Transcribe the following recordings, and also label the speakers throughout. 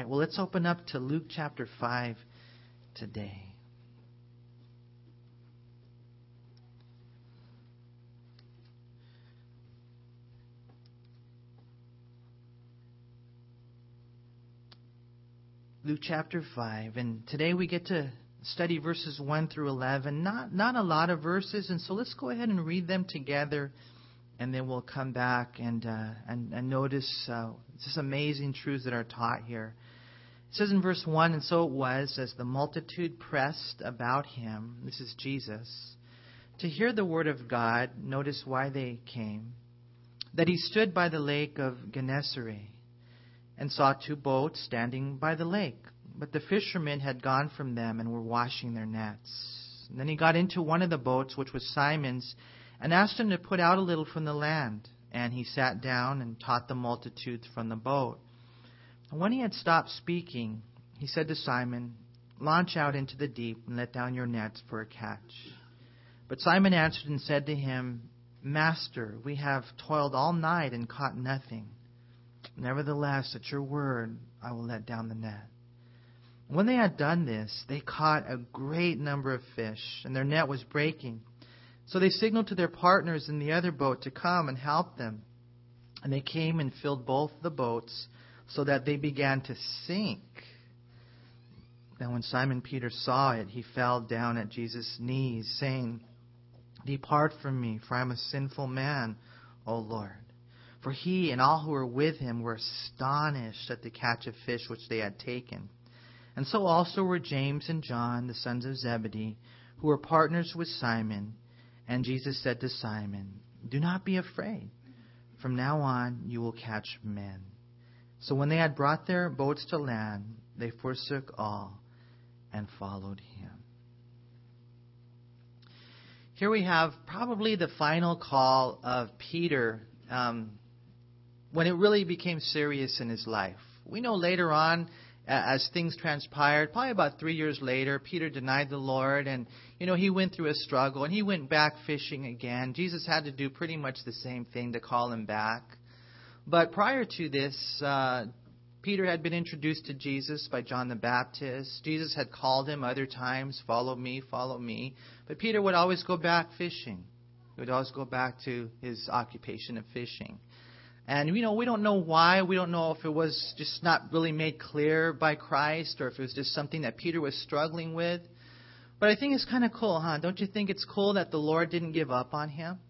Speaker 1: right, well, let's open up to Luke chapter 5 today. Luke chapter 5. And today we get to study verses 1 through 11. Not, not a lot of verses, and so let's go ahead and read them together, and then we'll come back and, uh, and, and notice uh, just amazing truths that are taught here. It says in verse 1 And so it was, as the multitude pressed about him, this is Jesus, to hear the word of God, notice why they came, that he stood by the lake of Gennesaret and saw two boats standing by the lake. But the fishermen had gone from them and were washing their nets. And then he got into one of the boats, which was Simon's, and asked him to put out a little from the land. And he sat down and taught the multitudes from the boat. And when he had stopped speaking, he said to Simon, Launch out into the deep and let down your nets for a catch. But Simon answered and said to him, Master, we have toiled all night and caught nothing. Nevertheless, at your word, I will let down the net. When they had done this, they caught a great number of fish, and their net was breaking. So they signaled to their partners in the other boat to come and help them. And they came and filled both the boats, so that they began to sink. Now, when Simon Peter saw it, he fell down at Jesus' knees, saying, Depart from me, for I am a sinful man, O Lord. For he and all who were with him were astonished at the catch of fish which they had taken. And so also were James and John, the sons of Zebedee, who were partners with Simon. And Jesus said to Simon, Do not be afraid. From now on you will catch men. So when they had brought their boats to land, they forsook all and followed him. Here we have probably the final call of Peter um, when it really became serious in his life. We know later on, as things transpired, probably about three years later, Peter denied the Lord, and you know he went through a struggle, and he went back fishing again. Jesus had to do pretty much the same thing to call him back. But prior to this, uh, Peter had been introduced to Jesus by John the Baptist. Jesus had called him other times, "Follow me, follow me." But Peter would always go back fishing. He would always go back to his occupation of fishing. And you know, we don't know why. We don't know if it was just not really made clear by Christ or if it was just something that Peter was struggling with. But I think it's kind of cool, huh? Don't you think it's cool that the Lord didn't give up on him?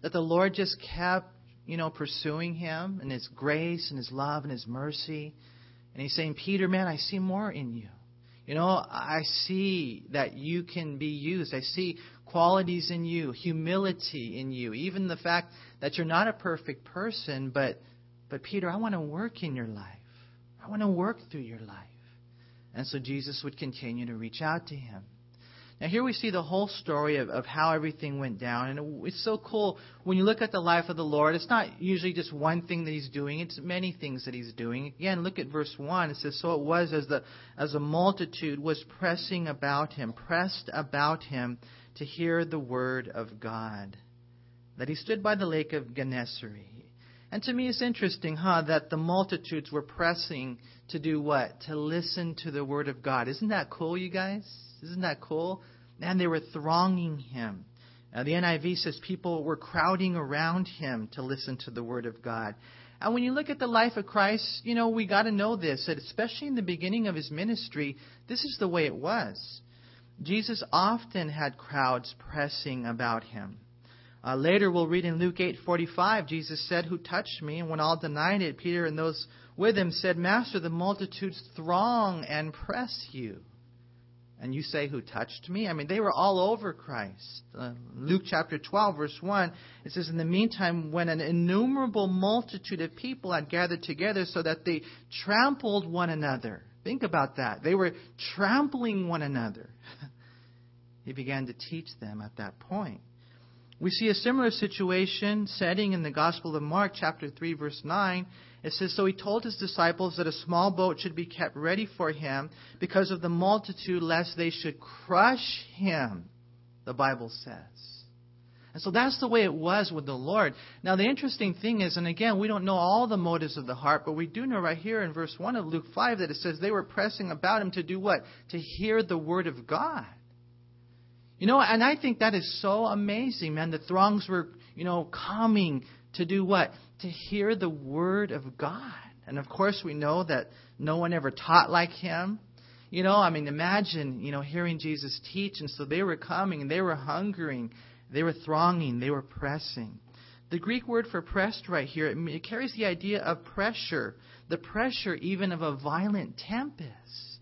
Speaker 1: That the Lord just kept, you know, pursuing him and his grace and his love and his mercy. And he's saying, Peter, man, I see more in you. You know, I see that you can be used. I see qualities in you, humility in you, even the fact that you're not a perfect person, but but Peter, I want to work in your life. I want to work through your life. And so Jesus would continue to reach out to him. Now, here we see the whole story of, of how everything went down. And it's so cool when you look at the life of the Lord. It's not usually just one thing that He's doing, it's many things that He's doing. Again, look at verse 1. It says, So it was as the as a multitude was pressing about Him, pressed about Him to hear the word of God, that He stood by the lake of Gennesaret. And to me, it's interesting, huh, that the multitudes were pressing to do what? To listen to the word of God. Isn't that cool, you guys? Isn't that cool? And they were thronging him. Uh, the NIV says people were crowding around him to listen to the word of God. And when you look at the life of Christ, you know, we got to know this, that especially in the beginning of his ministry, this is the way it was. Jesus often had crowds pressing about him. Uh, later, we'll read in Luke 8:45, Jesus said, "Who touched me?" And when all denied it, Peter and those with him said, "Master, the multitudes throng and press you." And you say, Who touched me? I mean, they were all over Christ. Uh, Luke chapter 12, verse 1, it says, In the meantime, when an innumerable multitude of people had gathered together so that they trampled one another. Think about that. They were trampling one another. he began to teach them at that point. We see a similar situation setting in the Gospel of Mark, chapter 3, verse 9. It says, So he told his disciples that a small boat should be kept ready for him because of the multitude, lest they should crush him, the Bible says. And so that's the way it was with the Lord. Now, the interesting thing is, and again, we don't know all the motives of the heart, but we do know right here in verse 1 of Luke 5 that it says they were pressing about him to do what? To hear the word of God. You know, and I think that is so amazing, man. The throngs were, you know, coming to do what? To hear the word of God. And of course, we know that no one ever taught like him. You know, I mean, imagine, you know, hearing Jesus teach. And so they were coming and they were hungering, they were thronging, they were pressing. The Greek word for pressed right here, it carries the idea of pressure, the pressure even of a violent tempest.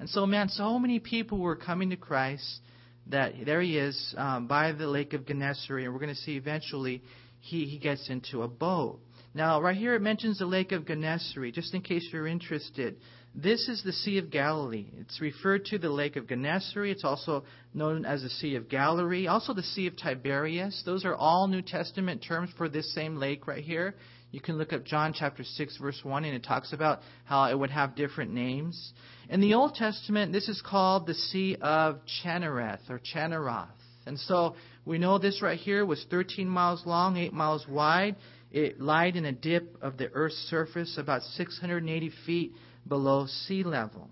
Speaker 1: And so, man, so many people were coming to Christ that there he is um, by the lake of Gennesaret, and we're going to see eventually he, he gets into a boat. Now, right here it mentions the lake of Gennesaret, just in case you're interested. This is the Sea of Galilee. It's referred to the lake of Gennesaret. It's also known as the Sea of Galilee, also the Sea of Tiberias. Those are all New Testament terms for this same lake right here. You can look up John chapter 6 verse 1 and it talks about how it would have different names. In the Old Testament, this is called the Sea of Chinnereth or Chinneroth. And so we know this right here was 13 miles long, 8 miles wide. It lied in a dip of the earth's surface about 680 feet below sea level.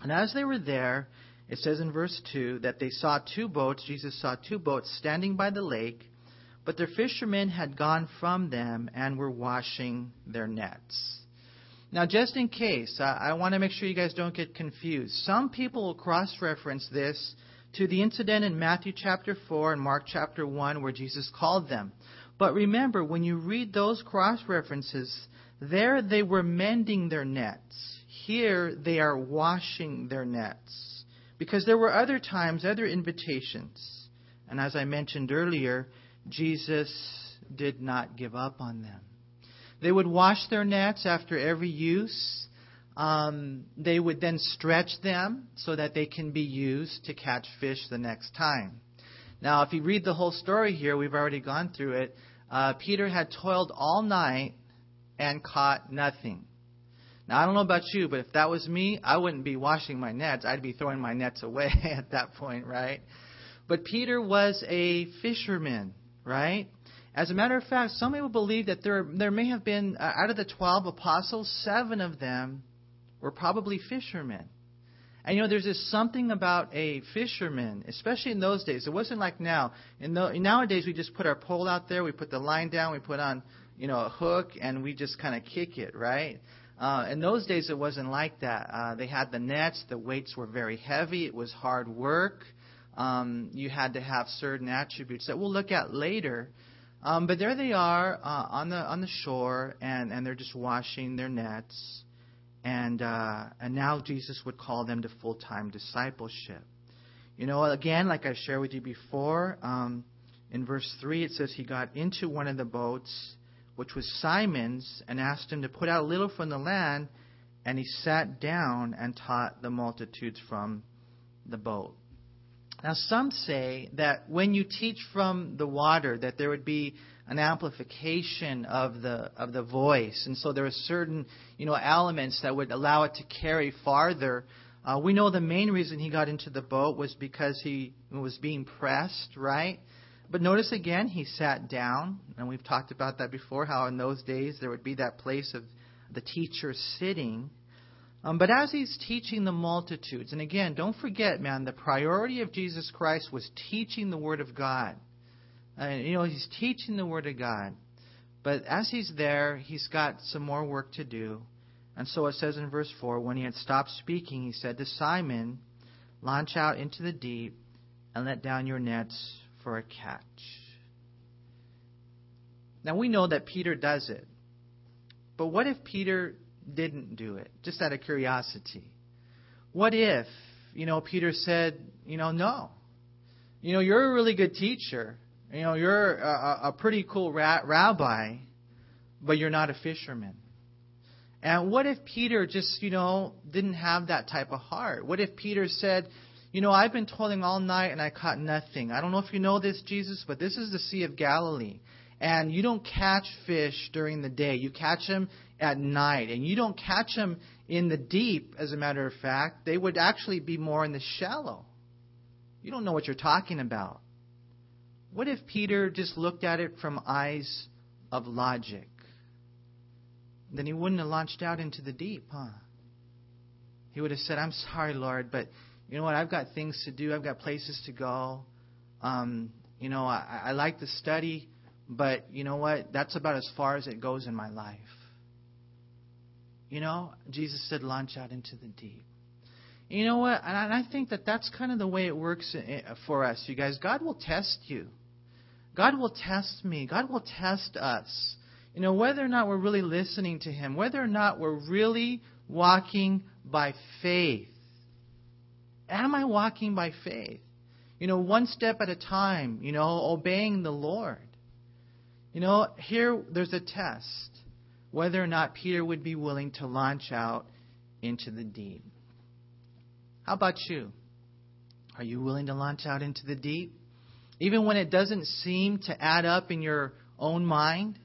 Speaker 1: And as they were there, it says in verse 2 that they saw two boats, Jesus saw two boats standing by the lake, but their fishermen had gone from them and were washing their nets. Now, just in case, I, I want to make sure you guys don't get confused. Some people will cross reference this to the incident in Matthew chapter 4 and Mark chapter 1 where Jesus called them. But remember, when you read those cross references, there they were mending their nets. Here they are washing their nets. Because there were other times, other invitations. And as I mentioned earlier, Jesus did not give up on them. They would wash their nets after every use. Um, they would then stretch them so that they can be used to catch fish the next time. Now, if you read the whole story here, we've already gone through it. Uh, Peter had toiled all night and caught nothing. Now, I don't know about you, but if that was me, I wouldn't be washing my nets. I'd be throwing my nets away at that point, right? But Peter was a fisherman, right? As a matter of fact, some people believe that there, there may have been, uh, out of the 12 apostles, seven of them were probably fishermen. And you know, there's just something about a fisherman, especially in those days. It wasn't like now. In the, nowadays, we just put our pole out there, we put the line down, we put on you know, a hook and we just kind of kick it, right? Uh, in those days, it wasn't like that. Uh, they had the nets. The weights were very heavy. It was hard work. Um, you had to have certain attributes that we'll look at later. Um, but there they are uh, on the on the shore, and and they're just washing their nets, and uh, and now Jesus would call them to full time discipleship. You know, again, like I shared with you before, um, in verse three it says he got into one of the boats which was Simon's, and asked him to put out a little from the land, and he sat down and taught the multitudes from the boat. Now, some say that when you teach from the water, that there would be an amplification of the of the voice, and so there are certain you know elements that would allow it to carry farther. Uh, we know the main reason he got into the boat was because he was being pressed, right? But notice again, he sat down, and we've talked about that before, how in those days there would be that place of the teacher sitting. Um, but as he's teaching the multitudes, and again, don't forget, man, the priority of Jesus Christ was teaching the Word of God. And, you know, he's teaching the Word of God. But as he's there, he's got some more work to do. And so it says in verse 4 when he had stopped speaking, he said to Simon, Launch out into the deep and let down your nets for a catch. Now we know that Peter does it. But what if Peter didn't do it? Just out of curiosity. What if, you know, Peter said, you know, no. You know, you're a really good teacher. You know, you're a, a pretty cool ra- rabbi, but you're not a fisherman. And what if Peter just, you know, didn't have that type of heart? What if Peter said, you know, I've been toiling all night and I caught nothing. I don't know if you know this, Jesus, but this is the Sea of Galilee. And you don't catch fish during the day. You catch them at night. And you don't catch them in the deep, as a matter of fact. They would actually be more in the shallow. You don't know what you're talking about. What if Peter just looked at it from eyes of logic? Then he wouldn't have launched out into the deep, huh? He would have said, I'm sorry, Lord, but you know what? I've got things to do. I've got places to go. Um, you know, I, I like to study, but you know what? That's about as far as it goes in my life. You know, Jesus said, launch out into the deep. You know what? And I think that that's kind of the way it works eh, eh, for us, you guys. God will test you. God will test me. God will test us. You know, whether or not we're really listening to Him, whether or not we're really walking by faith. Am I walking by faith? You know, one step at a time, you know, obeying the Lord. You know, here there's a test whether or not Peter would be willing to launch out into the deep. How about you? Are you willing to launch out into the deep? Even when it doesn't seem to add up in your own mind?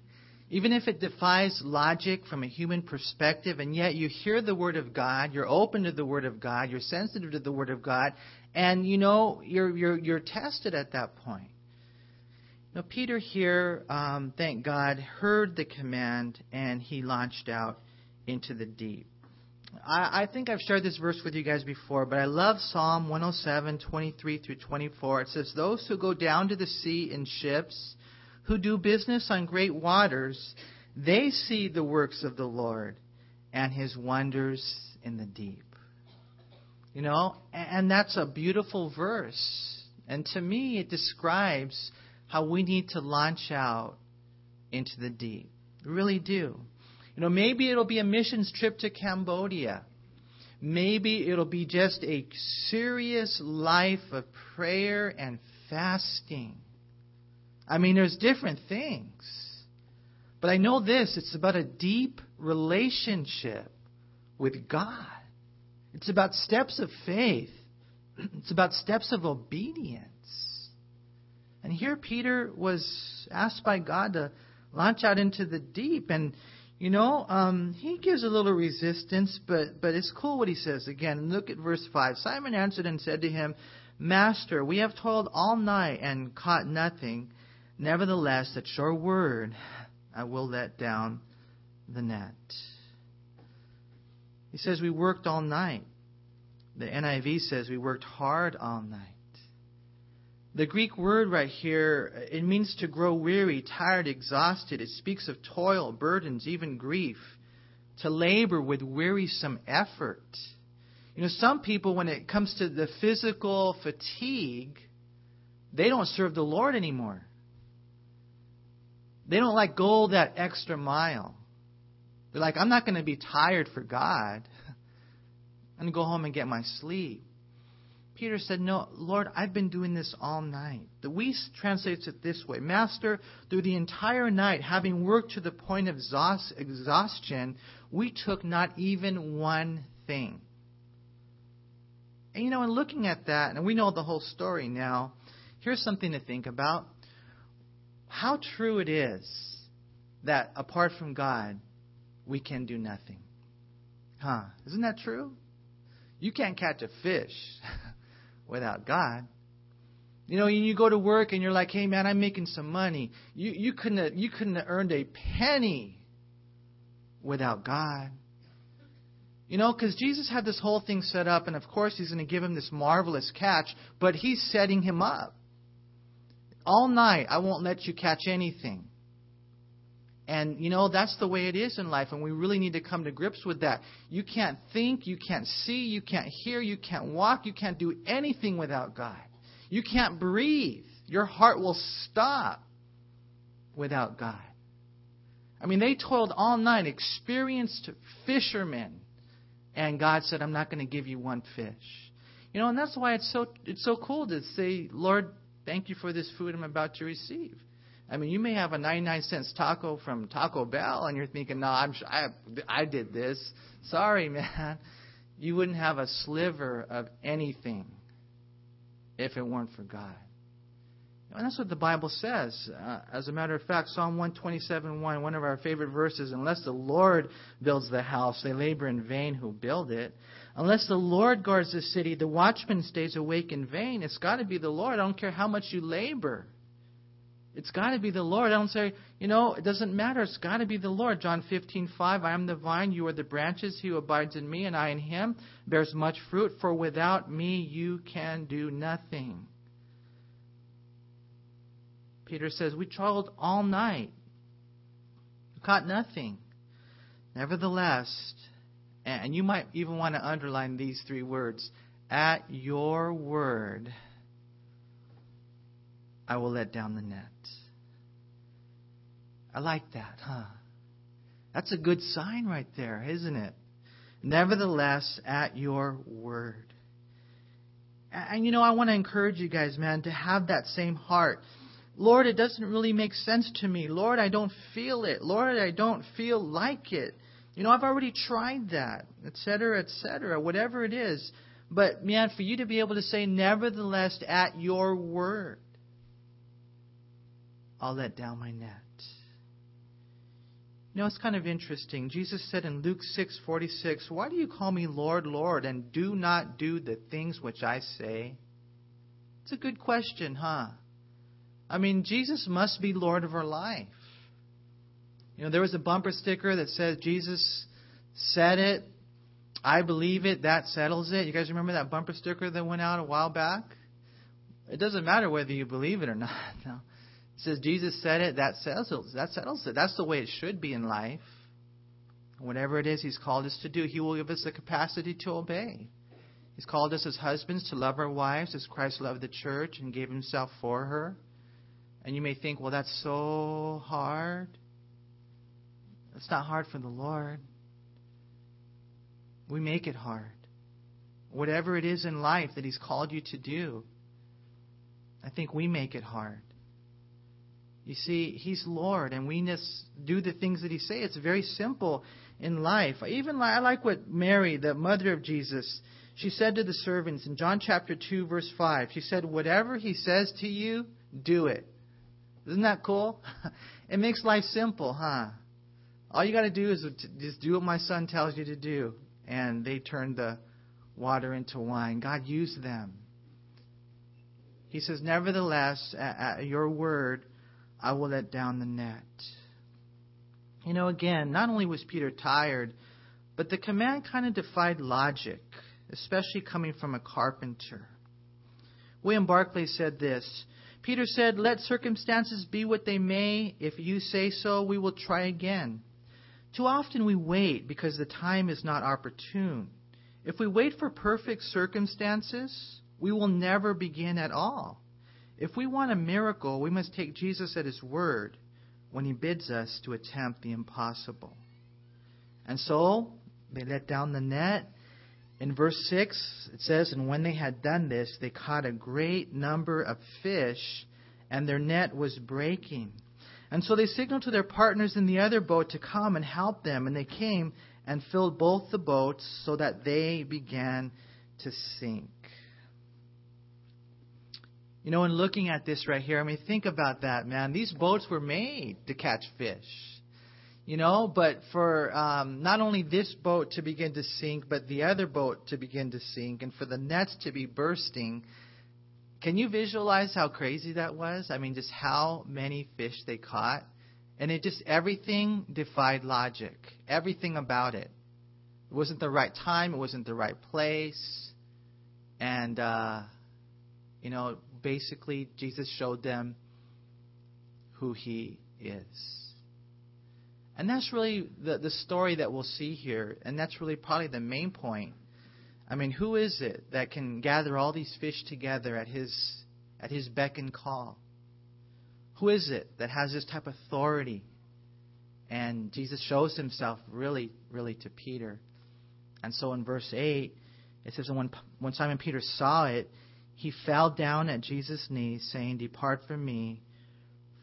Speaker 1: Even if it defies logic from a human perspective, and yet you hear the Word of God, you're open to the Word of God, you're sensitive to the Word of God, and you know you're, you're, you're tested at that point. Now, Peter here, um, thank God, heard the command and he launched out into the deep. I, I, think I've shared this verse with you guys before, but I love Psalm 107, 23 through 24. It says, Those who go down to the sea in ships, who do business on great waters, they see the works of the Lord and his wonders in the deep. You know, and that's a beautiful verse. And to me, it describes how we need to launch out into the deep. We really do. You know, maybe it'll be a missions trip to Cambodia. Maybe it'll be just a serious life of prayer and fasting. I mean, there's different things. But I know this it's about a deep relationship with God. It's about steps of faith, it's about steps of obedience. And here Peter was asked by God to launch out into the deep. And, you know, um, he gives a little resistance, but, but it's cool what he says. Again, look at verse 5. Simon answered and said to him, Master, we have toiled all night and caught nothing. Nevertheless, at your word, I will let down the net. He says we worked all night. The NIV says we worked hard all night. The Greek word right here, uh, it means to grow weary, tired, exhausted. It speaks of toil, burdens, even grief. To labor with wearisome effort. You know, some people, when it comes to the physical fatigue, they don't serve the Lord anymore. They don't like go that extra mile. They're like, I'm not going to be tired for God. I'm going to go home and get my sleep. Peter said, No, Lord, I've been doing this all night. The Wuest translates it this way Master, through the entire night, having worked to the point of exhaustion, we took not even one thing. And you know, in looking at that, and we know the whole story now, here's something to think about. How true it is that apart from God, we can do nothing. Huh? Isn't that true? You can't catch a fish. without God. You know, you go to work and you're like, "Hey, man, I'm making some money." You you couldn't have, you couldn't have earned a penny without God. You know, because Jesus had this whole thing set up, and of course He's going to give him this marvelous catch, but He's setting him up. All night, I won't let you catch anything. And, you know, that's the way it is in life, and we really need to come to grips with that. You can't think, you can't see, you can't hear, you can't walk, you can't do anything without God. You can't breathe. Your heart will stop without God. I mean, they toiled all night, experienced fishermen, and God said, I'm not going to give you one fish. You know, and that's why it's so it's so cool to say, Lord, thank you for this food I'm about to receive. I mean, you may have a 99 cents taco from Taco Bell, and you're thinking, "No, I'm I, I did this." Sorry, man. You wouldn't have a sliver of anything if it weren't for God. And that's what the Bible says. Uh, as a matter of fact, Psalm 127 1, one of our favorite verses, unless the Lord builds the house, they labor in vain who build it. Unless the Lord guards the city, the watchman stays awake in vain. It's got to be the Lord. I don't care how much you labor. It's got to be the Lord. I don't say, you know, it doesn't matter. It's got to be the Lord. John 15:5. I am the vine, you are the branches. He who abides in me and I in him bears much fruit, for without me you can do nothing. Peter says, We traveled all night, caught nothing. Nevertheless, and you might even want to underline these three words at your word, I will let down the net. I like that, huh? That's a good sign right there, isn't it? Nevertheless, at your word. And you know, I want to encourage you guys, man, to have that same heart. Lord, it doesn't really make sense to me. Lord, I don't feel it. Lord, I don't feel like it. You know, I've already tried that, etc., etc., whatever it is. But, man, for you to be able to say, nevertheless, at your word, I'll let down my net. You know, it's kind of interesting. Jesus said in Luke 6:46, "Why do you call me Lord, Lord, and do not do the things which I say?" It's a good question, huh? I mean, Jesus must be Lord of our life. You know, there was a bumper sticker that says Jesus said it, I believe it, that settles it. You guys remember that bumper sticker that went out a while back? It doesn't matter whether you believe it or not. No. Says Jesus said it, that settles that settles it. That's the way it should be in life. Whatever it is He's called us to do, He will give us the capacity to obey. He's called us as husbands to love our wives as Christ loved the church and gave Himself for her. And you may think, well, that's so hard. It's not hard for the Lord. We make it hard. Whatever it is in life that He's called you to do, I think we make it hard. You see, He's Lord, and we just do the things that He say. It's very simple in life. Even I like what Mary, the mother of Jesus, she said to the servants in John chapter 2, verse 5. She said, Whatever He says to you, do it. Isn't that cool? it makes life simple, huh? All you got to do is just do what my son tells you to do. And they turned the water into wine. God used them. He says, Nevertheless, at your word, I will let down the net. You know, again, not only was Peter tired, but the command kind of defied logic, especially coming from a carpenter. William Barclay said this Peter said, Let circumstances be what they may. If you say so, we will try again. Too often we wait because the time is not opportune. If we wait for perfect circumstances, we will never begin at all. If we want a miracle, we must take Jesus at his word when he bids us to attempt the impossible. And so, they let down the net in verse 6, it says, And when they had done this, they caught a great number of fish, and their net was breaking. And so they signaled to their partners in the other boat to come and help them, and they came and filled both the boats so that they began to sink. You know, in looking at this right here, I mean, think about that, man. These boats were made to catch fish you know, but for um, not only this boat to begin to sink, but the other boat to begin to sink, and for the nets to be bursting. Can you visualize how crazy that was? I mean, just how many fish they caught. And it just, everything defied logic. Everything about it. It wasn't the right time, it wasn't the right place. And, uh, you know, basically, Jesus showed them who he is. And that's really the, the story that we'll see here. And that's really probably the main point. I mean, who is it that can gather all these fish together at his, at his beck and call? Who is it that has this type of authority? And Jesus shows himself really, really to Peter. And so in verse 8, it says, when, when Simon Peter saw it, he fell down at Jesus' knees, saying, Depart from me,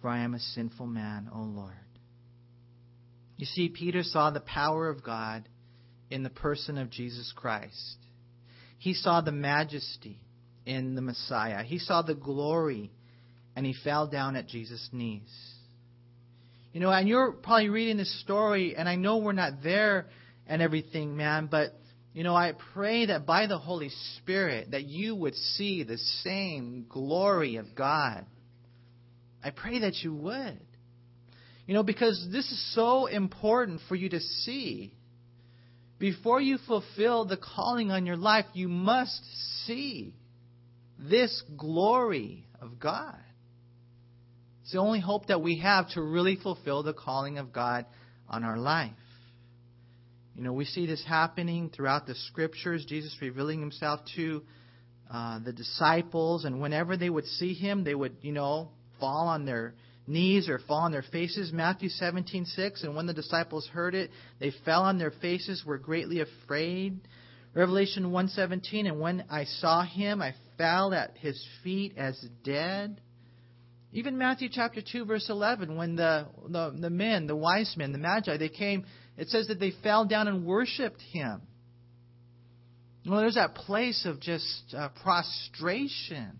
Speaker 1: for I am a sinful man, O Lord. You see, Peter saw the power of God in the person of Jesus Christ. He saw the majesty in the Messiah. He saw the glory, and he fell down at Jesus' knees. You know, and you're probably reading this story, and I know we're not there and everything, man, but you know, I pray that by the Holy Spirit that you would see the same glory of God I pray that you would. You know, because this is so important for you to see. Before you fulfill the calling on your life, you must see this glory of God. It's the only hope that we have to really fulfill the calling of God on our life. You know, we see this happening throughout the scriptures, Jesus revealing himself to uh, the disciples, and whenever they would see him, they would, you know, fall on their knees or fall on their faces. Matthew 17:6, and when the disciples heard it, they fell on their faces, were greatly afraid. Revelation 1:17, and when I saw him, I fell at his feet as dead. Even Matthew chapter 2 verse 11 when the, the the men, the wise men, the magi, they came, it says that they fell down and worshiped him. Well, there's that place of just uh, prostration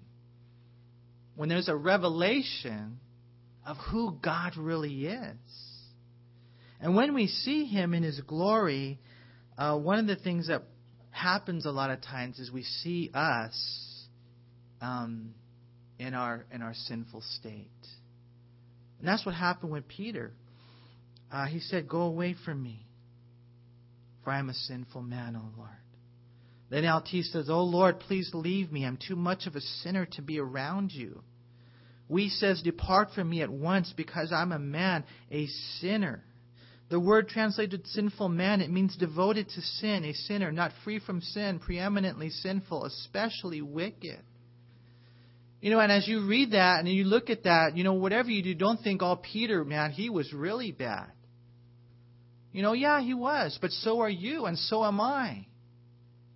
Speaker 1: when there's a revelation of who God really is. And when we see Him in His glory, uh, one of the things that happens a lot of times is we see us um, in our in our sinful state, and that's what happened with Peter. Uh, he said, "Go away from me, for I am a sinful man, O Lord." The NLT says, Oh Lord, please leave me. I'm too much of a sinner to be around you. Wuest says, Depart from me at once because I'm a man, a sinner. The word translated sinful man, it means devoted to sin, a sinner, not free from sin, preeminently sinful, especially wicked. You know, and as you read that and you look at that, you know, whatever you do, don't think, oh, Peter, man, he was really bad. You know, yeah, he was, but so are you, and so am I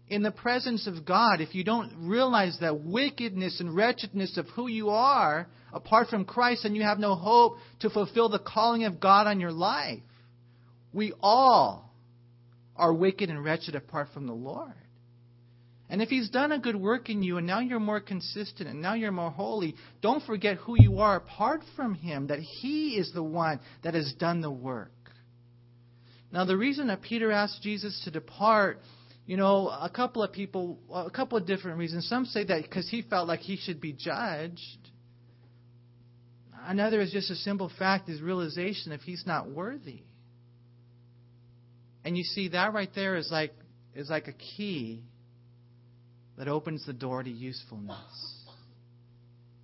Speaker 1: in the presence of God, if you don't realize that wickedness and wretchedness of who you are apart from Christ, then you have no hope to fulfill the calling of God on your life. We all are wicked and wretched apart from the Lord. And if He's done a good work in you and now you're more consistent and now you're more holy, don't forget who you are apart from Him, that He is the one that has done the work. Now, the reason that Peter asked Jesus to depart you know, a couple of people, a couple of different reasons. Some say that because he felt like he should be judged. Another is just a simple fact, his realization if he's not worthy. And you see that right there is like is like a key that opens the door to usefulness.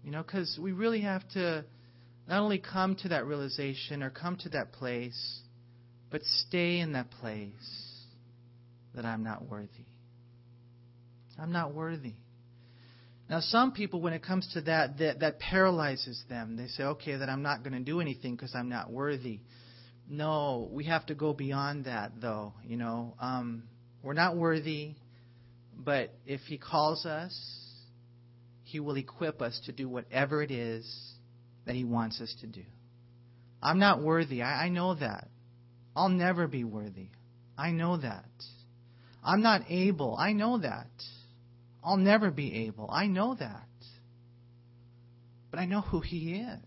Speaker 1: You know, because we really have to not only come to that realization or come to that place, but stay in that place that I'm not worthy. I'm not worthy. Now, some people, when it comes to that, that, that paralyzes them. They say, okay, that I'm not going to do anything because I'm not worthy. No, we have to go beyond that, though. You know, um, we're not worthy, but if He calls us, He will equip us to do whatever it is that He wants us to do. I'm not worthy. I, I know that. I'll never be worthy. I know that. I'm not able. I know that. I'll never be able. I know that. But I know who He is.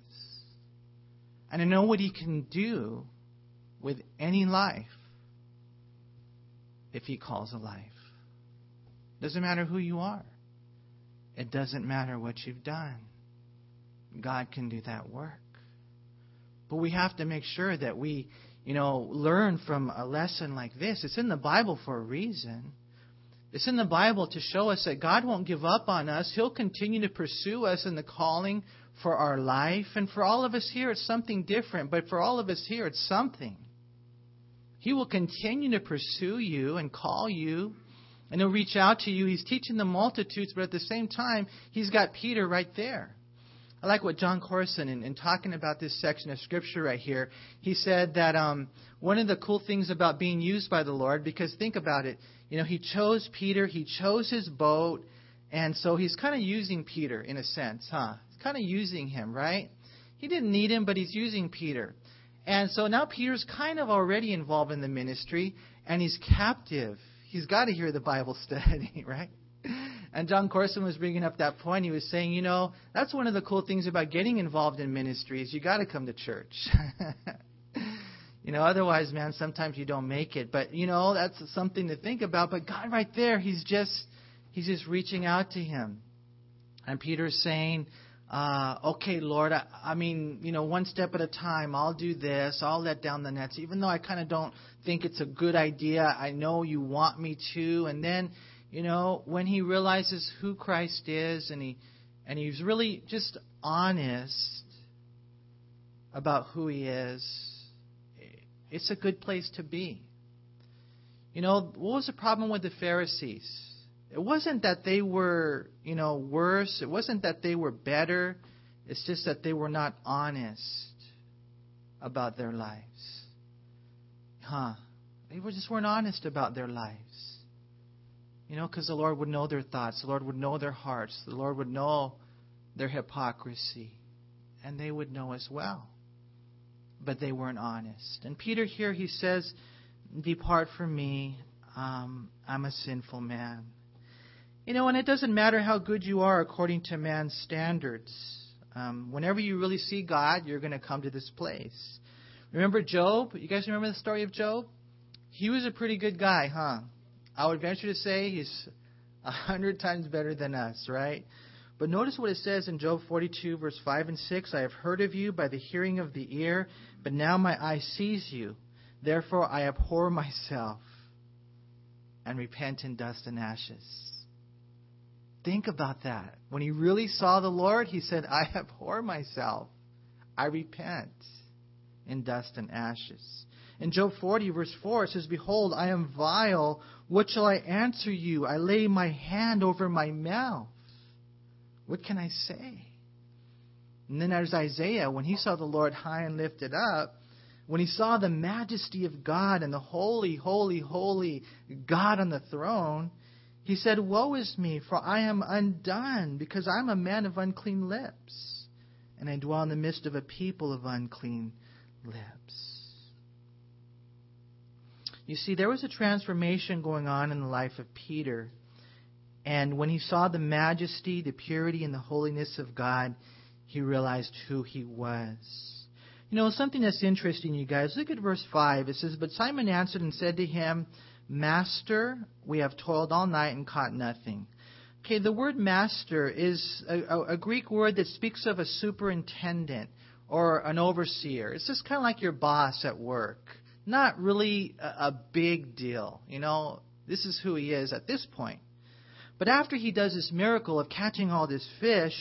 Speaker 1: And I know what He can do with any life if He calls a life. Doesn't matter who you are. It doesn't matter what you've done. God can do that work. But we have to make sure that we you know, learn from a lesson like this. It's in the Bible for a reason. It's in the Bible to show us that God won't give up on us. He'll continue to pursue us in the calling for our life. And for all of us here, it's something different. But for all of us here, it's something. He will continue to pursue you and call you. And he'll reach out to you. He's teaching the multitudes, but at the same time, he's got Peter right there. I like what Jon Courson, in, in, talking about this section of Scripture right here, he said that um, one of the cool things about being used by the Lord, because think about it, you know, he chose Peter, he chose his boat, and so he's kind of using Peter in a sense, huh? He's kind of using him, right? He didn't need him, but he's using Peter. And so now Peter's kind of already involved in the ministry, and he's captive. He's got to hear the Bible study, right? And Jon Courson was bringing up that point. He was saying, you know, that's one of the cool things about getting involved in ministry is you got to come to church. you know, otherwise, man, sometimes you don't make it. But you know, that's something to think about. But God, right there, He's just He's just reaching out to him. And Peter's saying, uh, okay, Lord, I, I mean, you know, one step at a time, I'll do this, I'll let down the nets, even though I kind of don't think it's a good idea. I know you want me to. And then, you know, when he realizes who Christ is and he and he's really just honest about who he is, it's a good place to be. You know, what was the problem with the Pharisees? It wasn't that they were, you know, worse. It wasn't that they were better. It's just that they were not honest about their lives. Huh. They were just weren't honest about their lives. You know, because the Lord would know their thoughts. The Lord would know their hearts. The Lord would know their hypocrisy. And they would know as well. But they weren't honest. And Peter here, he says, Depart from me. Um, I'm a sinful man. You know, and it doesn't matter how good you are according to man's standards. Um, whenever you really see God, you're going to come to this place. Remember Job? You guys remember the story of Job? He was a pretty good guy, huh? I would venture to say he's a hundred times better than us, right? But notice what it says in Job 42, verse 5 and 6 I have heard of you by the hearing of the ear, but now my eye sees you. Therefore I abhor myself and repent in dust and ashes. Think about that. When he really saw the Lord, he said, I abhor myself. I repent in dust and ashes. In Job 40, verse 4, it says, Behold, I am vile. What shall I answer you? I lay my hand over my mouth. What can I say? And then there's Isaiah. When he saw the Lord high and lifted up, when he saw the majesty of God and the holy, holy, holy God on the throne, he said, Woe is me, for I am undone, because I'm a man of unclean lips, and I dwell in the midst of a people of unclean lips. You see, there was a transformation going on in the life of Peter. And when he saw the majesty, the purity, and the holiness of God, he realized who he was. You know, something that's interesting, you guys, look at verse 5. It says, But Simon answered and said to him, Master, we have toiled all night and caught nothing. Okay, the word master is a, a, Greek word that speaks of a superintendent or an overseer. It's just kind of like your boss at work. Not really a, a big deal. You know, this is who he is at this point. But after he does this miracle of catching all this fish,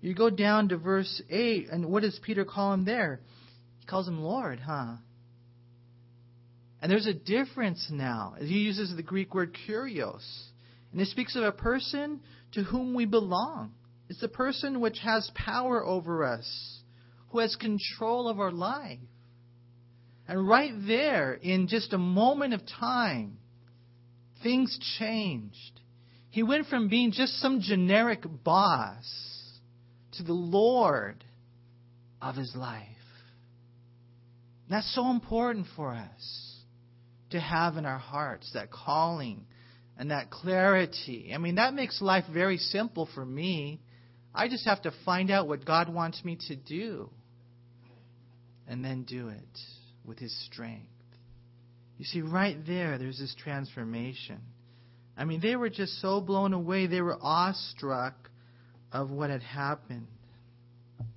Speaker 1: you go down to verse 8, and what does Peter call him there? He calls him Lord, huh? And there's a difference now. He uses the Greek word kurios. And it speaks of a person to whom we belong. It's the person which has power over us, who has control of our life. And right there, in just a moment of time, things changed. He went from being just some generic boss to the Lord of his life. That's so important for us to have in our hearts, that calling and that clarity. I mean, that makes life very simple for me. I just have to find out what God wants me to do and then do it with His strength. You see, right there, there's this transformation. I mean, they were just so blown away. They were awestruck of what had happened.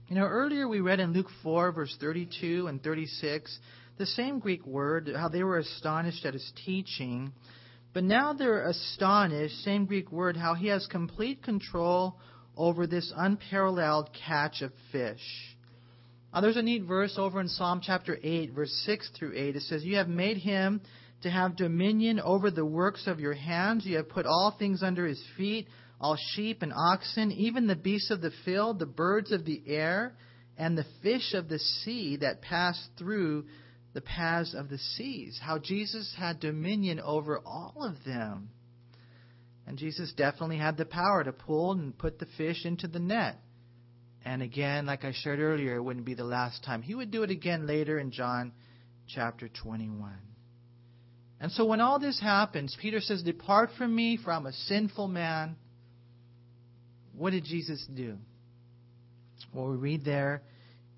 Speaker 1: You know, earlier we read in Luke 4, verse 32 and 36 the same Greek word, how they were astonished at his teaching. But now they're astonished, same Greek word, how he has complete control over this unparalleled catch of fish. Now, there's a neat verse over in Psalm chapter 8, verse 6 through 8. It says, You have made him to have dominion over the works of your hands. You have put all things under his feet, all sheep and oxen, even the beasts of the field, the birds of the air, and the fish of the sea that pass through the paths of the seas, how Jesus had dominion over all of them. And Jesus definitely had the power to pull and put the fish into the net. And again, like I shared earlier, it wouldn't be the last time. He would do it again later in John chapter 21. And so when all this happens, Peter says, Depart from me, for I'm a sinful man. What did Jesus do? Well, we read there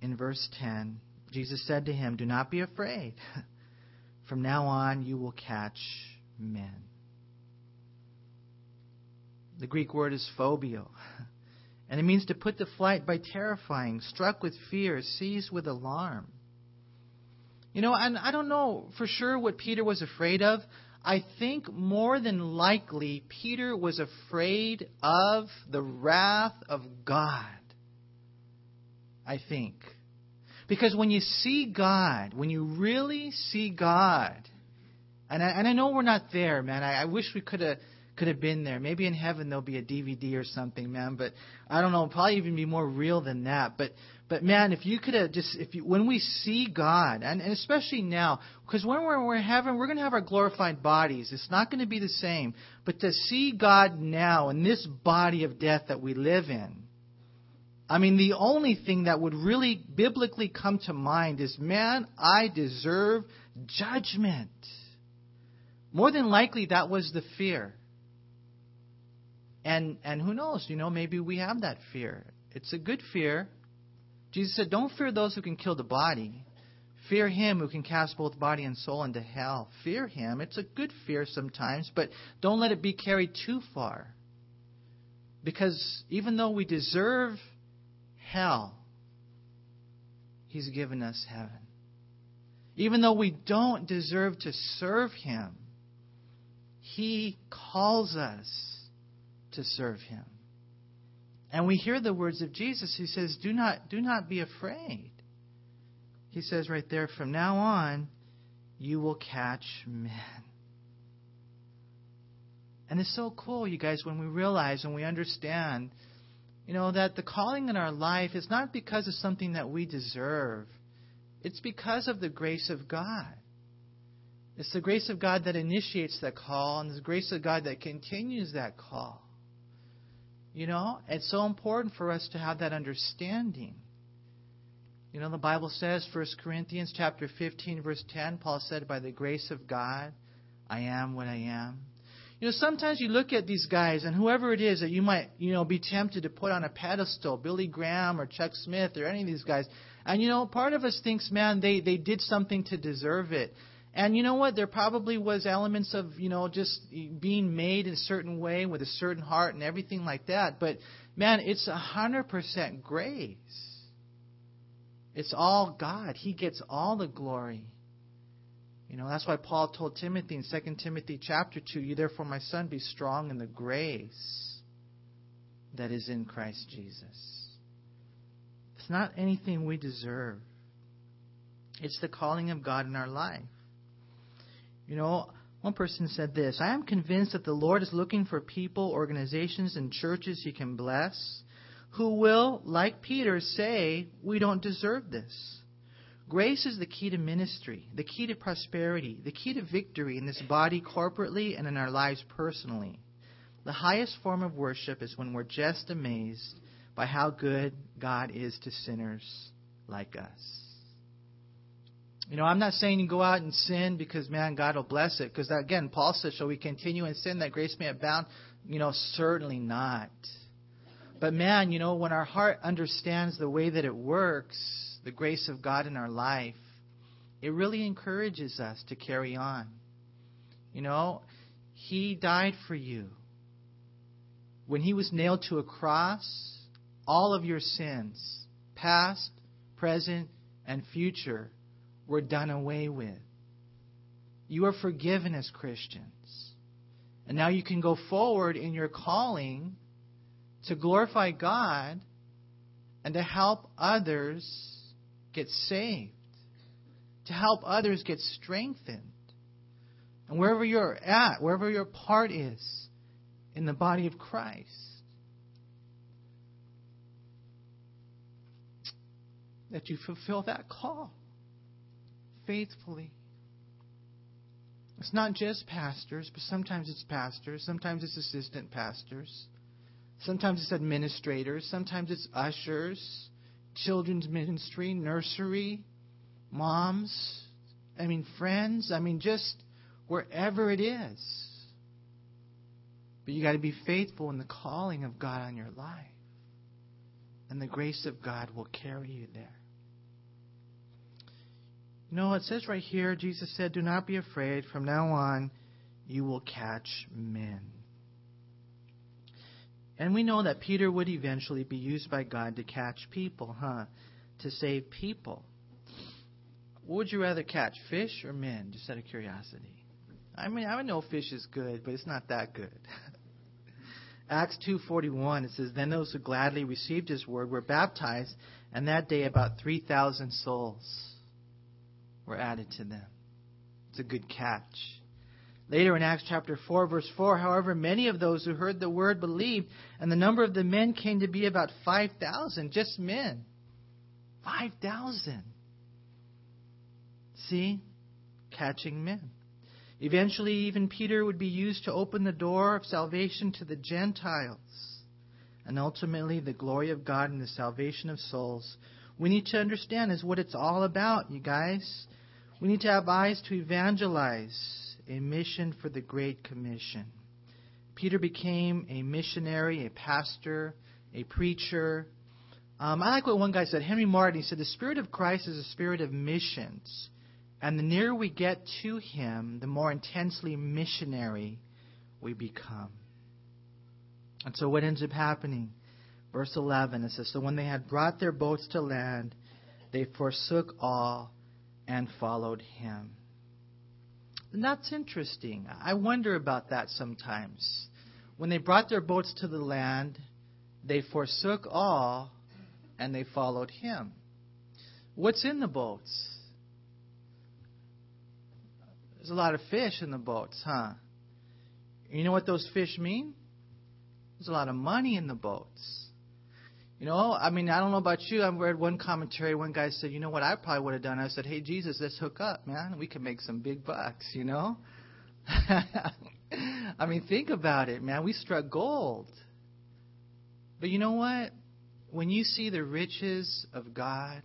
Speaker 1: in verse 10 Jesus said to him, Do not be afraid. From now on, you will catch men. The Greek word is phobeo. And it means to put to flight by terrifying, struck with fear, seized with alarm. You know, and I don't know for sure what Peter was afraid of. I think more than likely Peter was afraid of the wrath of God. I think. Because when you see God, when you really see God, and I, and I know we're not there, man. I, I wish we could have could have been there. Maybe in heaven there'll be a DVD or something, man. But I don't know. Probably even be more real than that. But but man, if you could have just if you when we see God, and, and especially now, because when we're, we're in heaven, we're going to have our glorified bodies. It's not going to be the same. But to see God now in this body of death that we live in. I mean, the only thing that would really biblically come to mind is, man, I deserve judgment. More than likely, that was the fear. And and who knows, you know, maybe we have that fear. It's a good fear. Jesus said, "Don't fear those who can kill the body. Fear him who can cast both body and soul into hell. Fear him. It's a good fear sometimes, but don't let it be carried too far. Because even though we deserve hell, he's given us heaven. Even though we don't deserve to serve him, he calls us to serve him. And we hear the words of Jesus He says, Do not, do not be afraid. He says right there, From now on, you will catch men. And it's so cool, you guys, when we realize and we understand, you know, that the calling in our life is not because of something that we deserve. It's because of the grace of God. It's the grace of God that initiates that call, and the grace of God that continues that call. You know, it's so important for us to have that understanding. You know, the Bible says, 1 Corinthians chapter 15, verse 10, Paul said, By the grace of God, I am what I am. You know, sometimes you look at these guys, and whoever it is that you might, you know, be tempted to put on a pedestal, Billy Graham or Chuck Smith or any of these guys, and you know, part of us thinks, man, they they did something to deserve it. And you know what? There probably was elements of, you know, just being made in a certain way with a certain heart and everything like that. But man, it's a hundred percent grace. It's all God. He gets all the glory. You know, that's why Paul told Timothy in 2 Timothy chapter 2, You therefore, my son, be strong in the grace that is in Christ Jesus. It's not anything we deserve. It's the calling of God in our life. You know, one person said this I am convinced that the Lord is looking for people, organizations, and churches He can bless who will, like Peter, say, We don't deserve this. Grace is the key to ministry, the key to prosperity, the key to victory in this body corporately and in our lives personally. The highest form of worship is when we're just amazed by how good God is to sinners like us. You know, I'm not saying you go out and sin because, man, God will bless it. Because, again, Paul says, shall we continue in sin that grace may abound? You know, certainly not. But, man, you know, when our heart understands the way that it works, the grace of God in our life, it really encourages us to carry on. You know, He died for you. When He was nailed to a cross, all of your sins, past, present, and future, were done away with. You are forgiven as Christians. And now you can go forward in your calling to glorify God and to help others get saved, to help others get strengthened. And wherever you're at, wherever your part is in the body of Christ, that you fulfill that call faithfully. It's not just pastors, but sometimes it's pastors, sometimes it's assistant pastors, sometimes it's administrators, sometimes it's ushers, children's ministry, nursery, moms, I mean, friends, I mean, just wherever it is. But you got to be faithful in the calling of God on your life. And the grace of God will carry you there. No, it says right here, Jesus said, Do not be afraid. From now on, you will catch men. And we know that Peter would eventually be used by God to catch people, huh? To save people. Would you rather catch, fish or men? Just out of curiosity. I mean, I know fish is good, but it's not that good. Acts 2:41 it says then those who gladly received his word were baptized and that day about 3000 souls were added to them. It's a good catch. Later in Acts chapter 4 verse 4 however many of those who heard the word believed and the number of the men came to be about 5000 just men. 5000. See? Catching men. Eventually, even Peter would be used to open the door of salvation to the Gentiles. And ultimately, the glory of God and the salvation of souls. We need to understand is what it's all about, you guys. We need to have eyes to evangelize, a mission for the Great Commission. Peter became a missionary, a pastor, a preacher. Um, I like what one guy said. Henry Martyn, he said, The Spirit of Christ is a spirit of missions. And the nearer we get to Him, the more intensely missionary we become. And so what ends up happening? Verse 11, it says, So when they had brought their boats to land, they forsook all and followed Him. And that's interesting. I wonder about that sometimes. When they brought their boats to the land, they forsook all and they followed Him. What's in the boats? There's a lot of fish in the boats, huh? You know what those fish mean? There's a lot of money in the boats. You know, I mean, I don't know about you. I read one commentary. One guy said, "You know what? I probably would have done." I said, "Hey, Jesus, let's hook up, man. We can make some big bucks." You know. I mean, think about it, man. We struck gold. But you know what? When you see the riches of God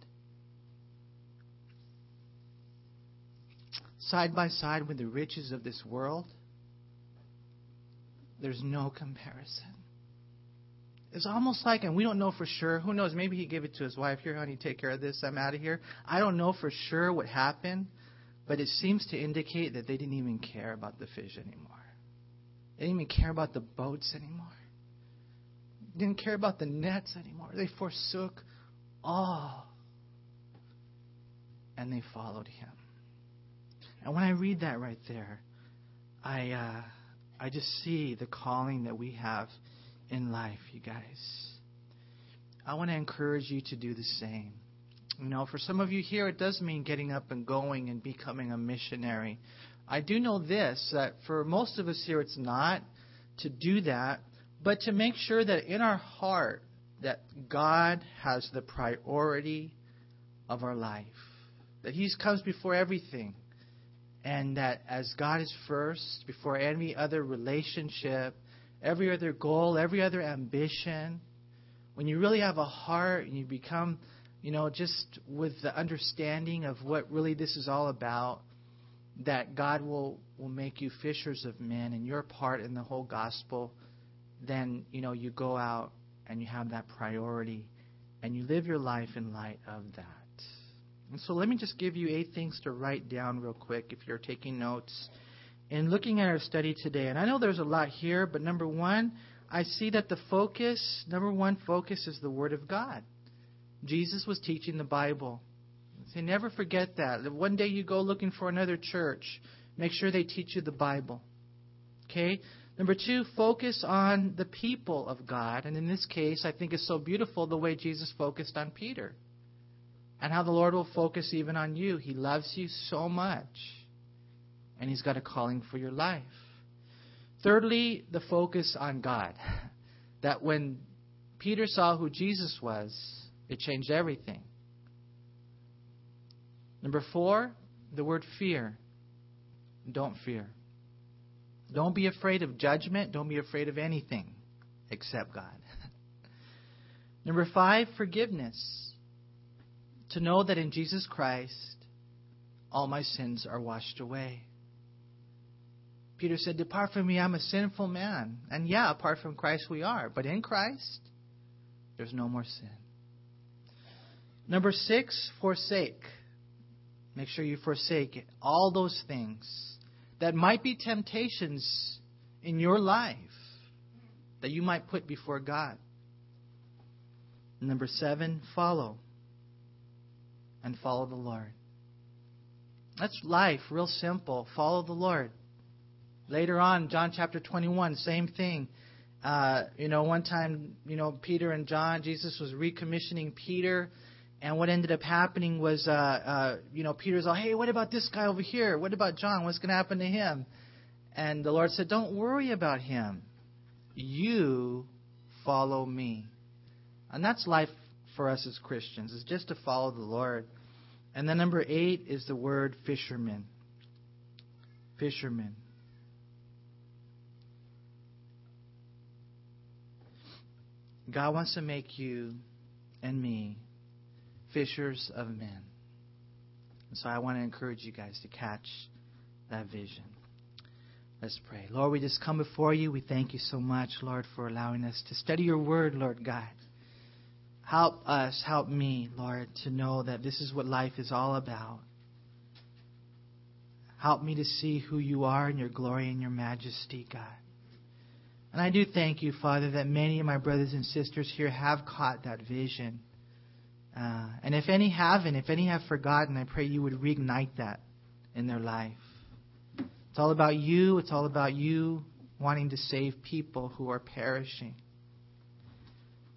Speaker 1: side by side with the riches of this world, there's no comparison. It's almost like, and we don't know for sure. Who knows? Maybe he gave it to his wife. Here, honey, take care of this. I'm out of here. I don't know for sure what happened, but it seems to indicate that they didn't even care about the fish anymore. They didn't even care about the boats anymore. They didn't care about the nets anymore. They forsook all. And they followed him. And when I read that right there, I uh, I just see the calling that we have in life, you guys. I want to encourage you to do the same. You know, for some of you here, it does mean getting up and going and becoming a missionary. I do know this that for most of us here, it's not to do that, but to make sure that in our heart that God has the priority of our life, that He comes before everything and that as God is first, before any other relationship, every other goal, every other ambition, when you really have a heart and you become, you know, just with the understanding of what really this is all about, that God will, will make you fishers of men and your part in the whole gospel, then, you know, you go out and you have that priority and you live your life in light of that. And so let me just give you eight things to write down real quick if you're taking notes. In looking at our study today, and I know there's a lot here, but number one, I see that the focus, number one focus is the Word of God. Jesus was teaching the Bible. So never forget that. One day you go looking for another church, make sure they teach you the Bible. Okay? Number two, focus on the people of God. And in this case, I think it's so beautiful the way Jesus focused on Peter and how the Lord will focus even on you. He loves you so much, and He's got a calling for your life. Thirdly, the focus on God. That when Peter saw who Jesus was, it changed everything. Number four, the word fear. Don't fear. Don't be afraid of judgment. Don't be afraid of anything except God. Number five, forgiveness to know that in Jesus Christ, all my sins are washed away. Peter said, Depart from me, I'm a sinful man. And yeah, apart from Christ we are. But in Christ, there's no more sin. Number six, forsake. Make sure you forsake all those things that might be temptations in your life. that you might put before God. Number seven, follow. And follow the Lord. That's life, real simple. Follow the Lord. Later on, John chapter 21, same thing. Uh, you know, one time, you know, Peter and John, Jesus was recommissioning Peter. And what ended up happening was, uh, uh, you know, Peter's all, hey, what about this guy over here? What about John? What's going to happen to him? And the Lord said, don't worry about him. You follow me. And that's life for us as Christians, is just to follow the Lord. And then number eight is the word fisherman. Fisherman. God wants to make you and me fishers of men. so I want to encourage you guys to catch that vision. Let's pray. Lord, we just come before you. We thank you so much, Lord, for allowing us to study your word, Lord God. Help us, help me, Lord, to know that this is what life is all about. Help me to see who you are in your glory and your majesty, God. And I do thank you, Father, that many of my brothers and sisters here have caught that vision. Uh, and if any haven't, if any have forgotten, I pray you would reignite that in their life. It's all about you. It's all about you wanting to save people who are perishing.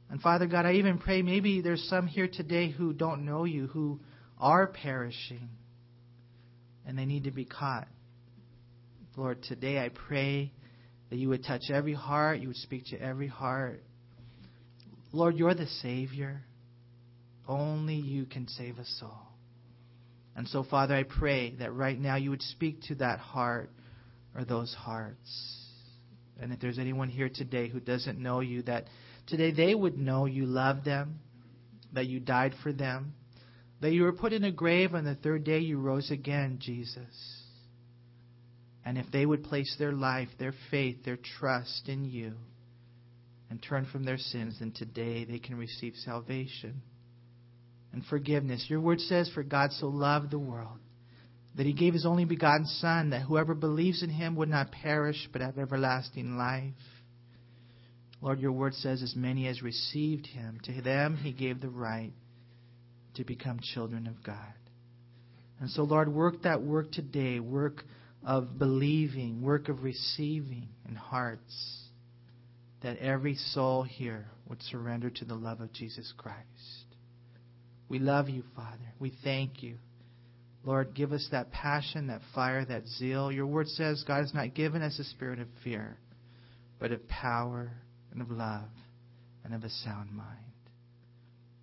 Speaker 1: And Father God, I even pray maybe there's some here today who don't know you, who are perishing, and they need to be caught. Lord, today I pray that you would touch every heart, you would speak to every heart. Lord, you're the Savior. Only you can save us all. And so, Father, I pray that right now you would speak to that heart or those hearts. And if there's anyone here today who doesn't know you, that today they would know you love them, that you died for them, that you were put in a grave and the third day you rose again, Jesus. And if they would place their life, their faith, their trust in you and turn from their sins, then today they can receive salvation and forgiveness. Your word says, For God so loved the world that he gave his only begotten Son, that whoever believes in him would not perish but have everlasting life. Lord, your word says, As many as received him, to them he gave the right to become children of God. And so, Lord, work that work today, work of believing, work of receiving in hearts, that every soul here would surrender to the love of Jesus Christ. We love you, Father. We thank you. Lord, give us that passion, that fire, that zeal. Your word says God has not given us a spirit of fear, but of power and of love and of a sound mind.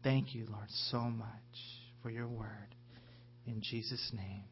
Speaker 1: Thank you, Lord, so much for your word. In Jesus' name.